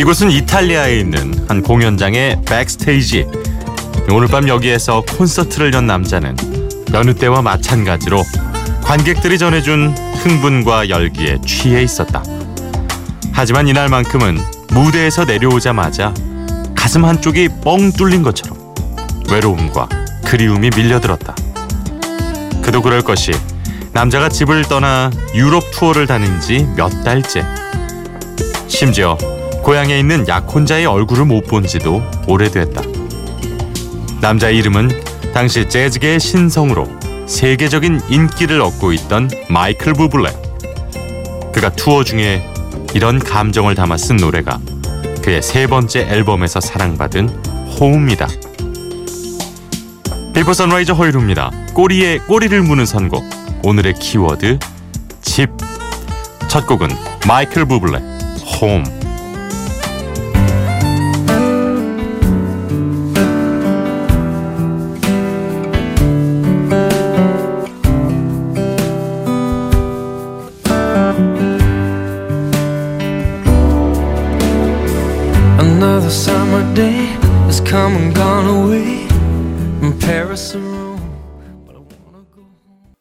이곳은 이탈리아에 있는 한 공연장의 백스테이지. 오늘 밤 여기에서 콘서트를 연 남자는 여느 때와 마찬가지로 관객들이 전해준 흥분과 열기에 취해 있었다. 하지만 이날만큼은 무대에서 내려오자마자 가슴 한쪽이 뻥 뚫린 것처럼 외로움과 그리움이 밀려들었다. 그도 그럴 것이 남자가 집을 떠나 유럽 투어를 다닌 지 몇 달째. 심지어 고향에 있는 약혼자의 얼굴을 못 본 지도 오래됐다. 남자의 이름은 당시 재즈계의 신성으로 세계적인 인기를 얻고 있던 마이클 부블레. 그가 투어 중에 이런 감정을 담아 쓴 노래가 그의 세 번째 앨범에서 사랑받은 호흡니다. 빌보 선라이저 허이루입니다. 꼬리에 꼬리를 무는 선곡. 오늘의 키워드 집. 첫 곡은 마이클 부블레 홈. Come and gone away from Paris or Rome. But I wanna go home.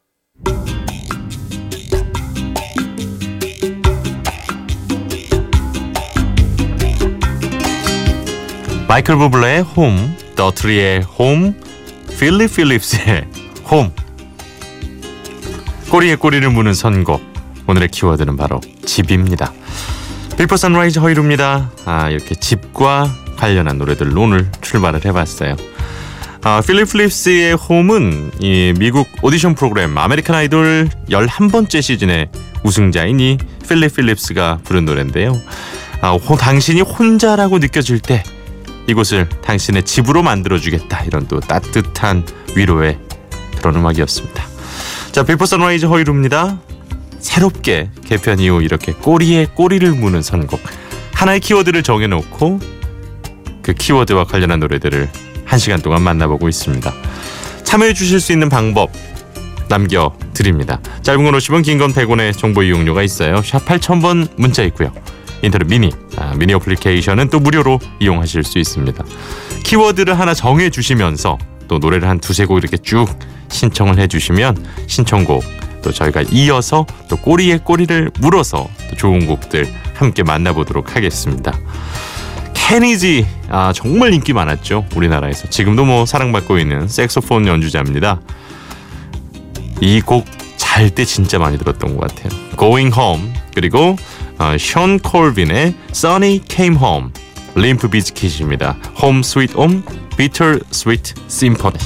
마이클 부블레의 Home, 도트리의 Home, 필립 필립스의 홈. 꼬리에 꼬리를 무는 선곡. 오늘의 키워드는 바로 집입니다. 비포 선라이즈 허일후입니다. 아, 이렇게 집과 관련한 노래들로 오늘 출발을 해봤어요. 아, 필립 필립스의 Home은 이 미국 오디션 프로그램 아메리칸 아이돌 11번째 시즌의 우승자인 이 필립 필립스가 부른 노래인데요. 아, 호, 당신이 혼자라고 느껴질 때 이곳을 당신의 집으로 만들어주겠다 이런 또 따뜻한 위로의 그런 음악이었습니다. 자 비포 선라이즈 허일후입니다. 새롭게 개편 이후 이렇게 꼬리에 꼬리를 무는 선곡 하나의 키워드를 정해놓고 그 키워드와 관련한 노래들을 한 시간 동안 만나보고 있습니다. 참여해 주실 수 있는 방법 남겨드립니다. 짧은 건 50원 긴 건 100원의 정보 이용료가 있어요. 샵 8000번 문자 있고요. 인터넷 미니 아, 미니 어플리케이션은 또 무료로 이용하실 수 있습니다. 키워드를 하나 정해 주시면서 또 노래를 한 두세 곡 이렇게 쭉 신청을 해 주시면 신청곡 또 저희가 이어서 또 꼬리에 꼬리를 물어서 또 좋은 곡들 함께 만나보도록 하겠습니다. 케니지 아 정말 인기 많았죠 우리나라에서 지금도 뭐 사랑받고 있는 색소폰 연주자입니다. 이 곡 잘 때 진짜 많이 들었던 것 같아요. Going Home 그리고 어, 션 콜빈의 Sunny Came Home 림프 비즈킷입니다. Home Sweet Home Bitter Sweet Symphony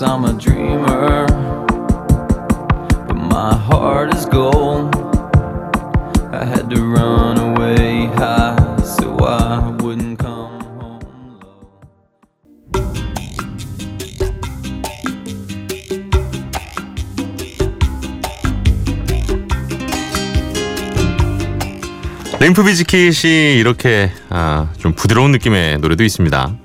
guess I'm a dreamer, but my heart is gold. I had to run away high so I wouldn't come home low. 림프 비즈킷이 이렇게 아, 좀 부드러운 느낌의 노래도 있습니다.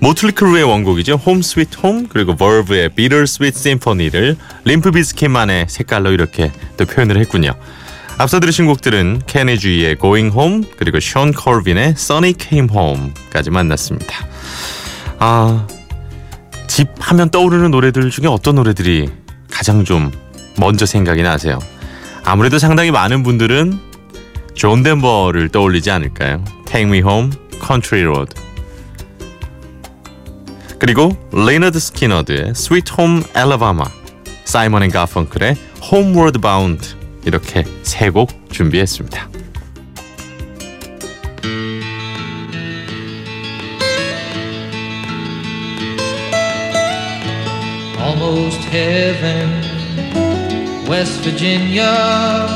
모틀리 크루의 원곡이죠. Home Sweet Home 그리고 버브의 Bitter Sweet Symphony를 림프 비즈킷만의 색깔로 이렇게 또 표현을 했군요. 앞서 들으신 곡들은 케니 지의 Going Home 그리고 션 컬빈의 Sunny Came Home까지 만났습니다. 아, 집 하면 떠오르는 노래들 중에 어떤 노래들이 가장 좀 먼저 생각이 나세요? 아무래도 상당히 많은 분들은 존 덴버를 떠올리지 않을까요? Take Me Home, Country Road. 그리고 레이너드 스키너드의 Sweet Home Alabama, 사이먼 앤 가펑클의 Homeward Bound 이렇게 세 곡 준비했습니다. almost heaven. West Virginia,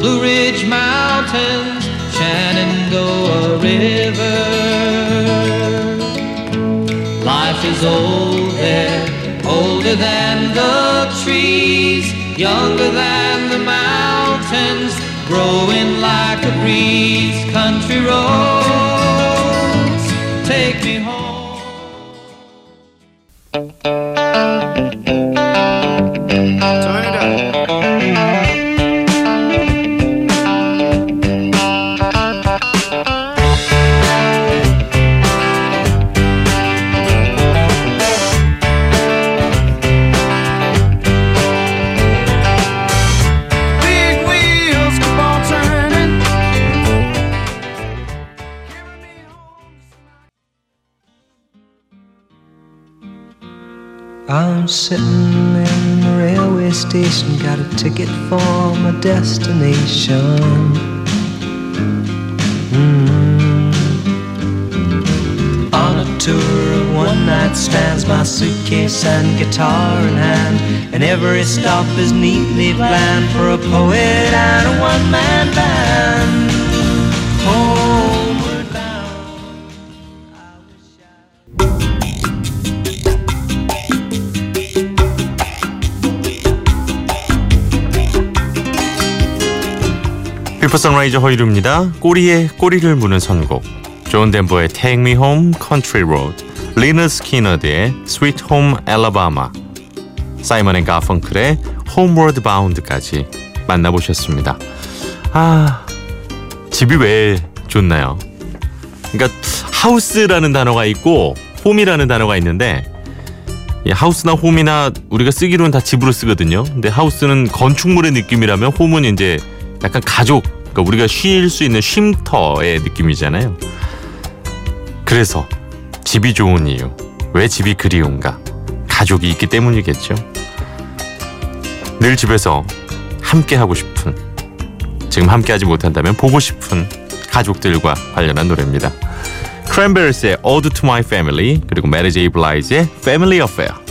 Blue Ridge Mountains, Shenandoah River. Is old there, older than the trees, younger than the mountains, growing like a breeze. Country roads, I'm sitting in the railway station, got a ticket for my destination. Mm. On a tour of one night stands, my suitcase and guitar in hand, and every stop is neatly planned for a poet and a one man 선라이즈 허일후입니다. 꼬리에 꼬리를 무는 선곡. 존 덴버의 Take Me Home, Country Road, 레너드 스키너드의 Sweet Home Alabama, 사이먼 앤 가펑클의 Homeward Bound까지 만나보셨습니다. 아, 집이 왜 좋나요? 그러니까 house라는 단어가 있고 home이라는 단어가 있는데 이 house나 home이나 우리가 쓰기로는 다 집으로 쓰거든요. 근데 house는 건축물의 느낌이라면 home은 이제 약간 가족, 그러니까 우리가 쉴 수 있는 쉼터의 느낌이잖아요. 그래서 집이 좋은 이유, 왜 집이 그리운가? 가족이 있기 때문이겠죠. 늘 집에서 함께 하고 싶은, 지금 함께 하지 못한다면 보고 싶은 가족들과 관련한 노래입니다. 크랜베리스의 Ode to My Family 그리고 메리 제이 블라이즈의 Family Affair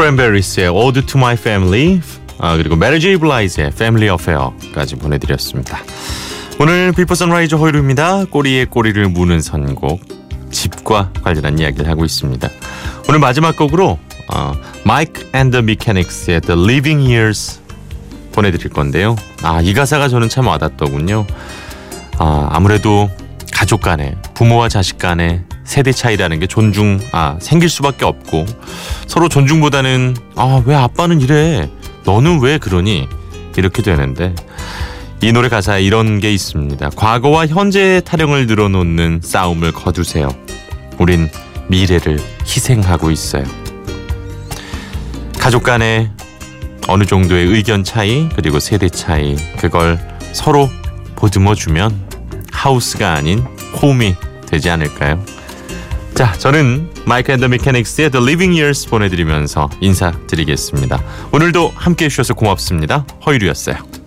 크랜베리스의 Ode to My Family 아, 그리고 메리 제이 블라이즈의 Family Affair까지 보내드렸습니다. 오늘 비포 선라이즈 허일후입니다. 꼬리에 꼬리를 무는 선곡 집과 관련한 이야기를 하고 있습니다. 오늘 마지막 곡으로 어, Mike and the Mechanics의 The Living Years 보내드릴 건데요. 아, 이 가사가 저는 참 와닿더군요. 아, 아무래도 가족 간에 부모와 자식 간에 세대 차이라는 게 존중 아 생길 수밖에 없고 서로 존중보다는 아 왜 아빠는 이래 너는 왜 그러니 이렇게 되는데 이 노래 가사에 이런 게 있습니다. 과거와 현재의 타령을 늘어놓는 싸움을 거두세요. 우린 미래를 희생하고 있어요. 가족 간에 어느 정도의 의견 차이 그리고 세대 차이 그걸 서로 보듬어 주면 하우스가 아닌 홈이 되지 않을까요? 자, 저는 마이크 앤더 미케닉스의 The Living Years 보내드리면서 인사드리겠습니다. 오늘도 함께해 주셔서 고맙습니다. 허유리였어요.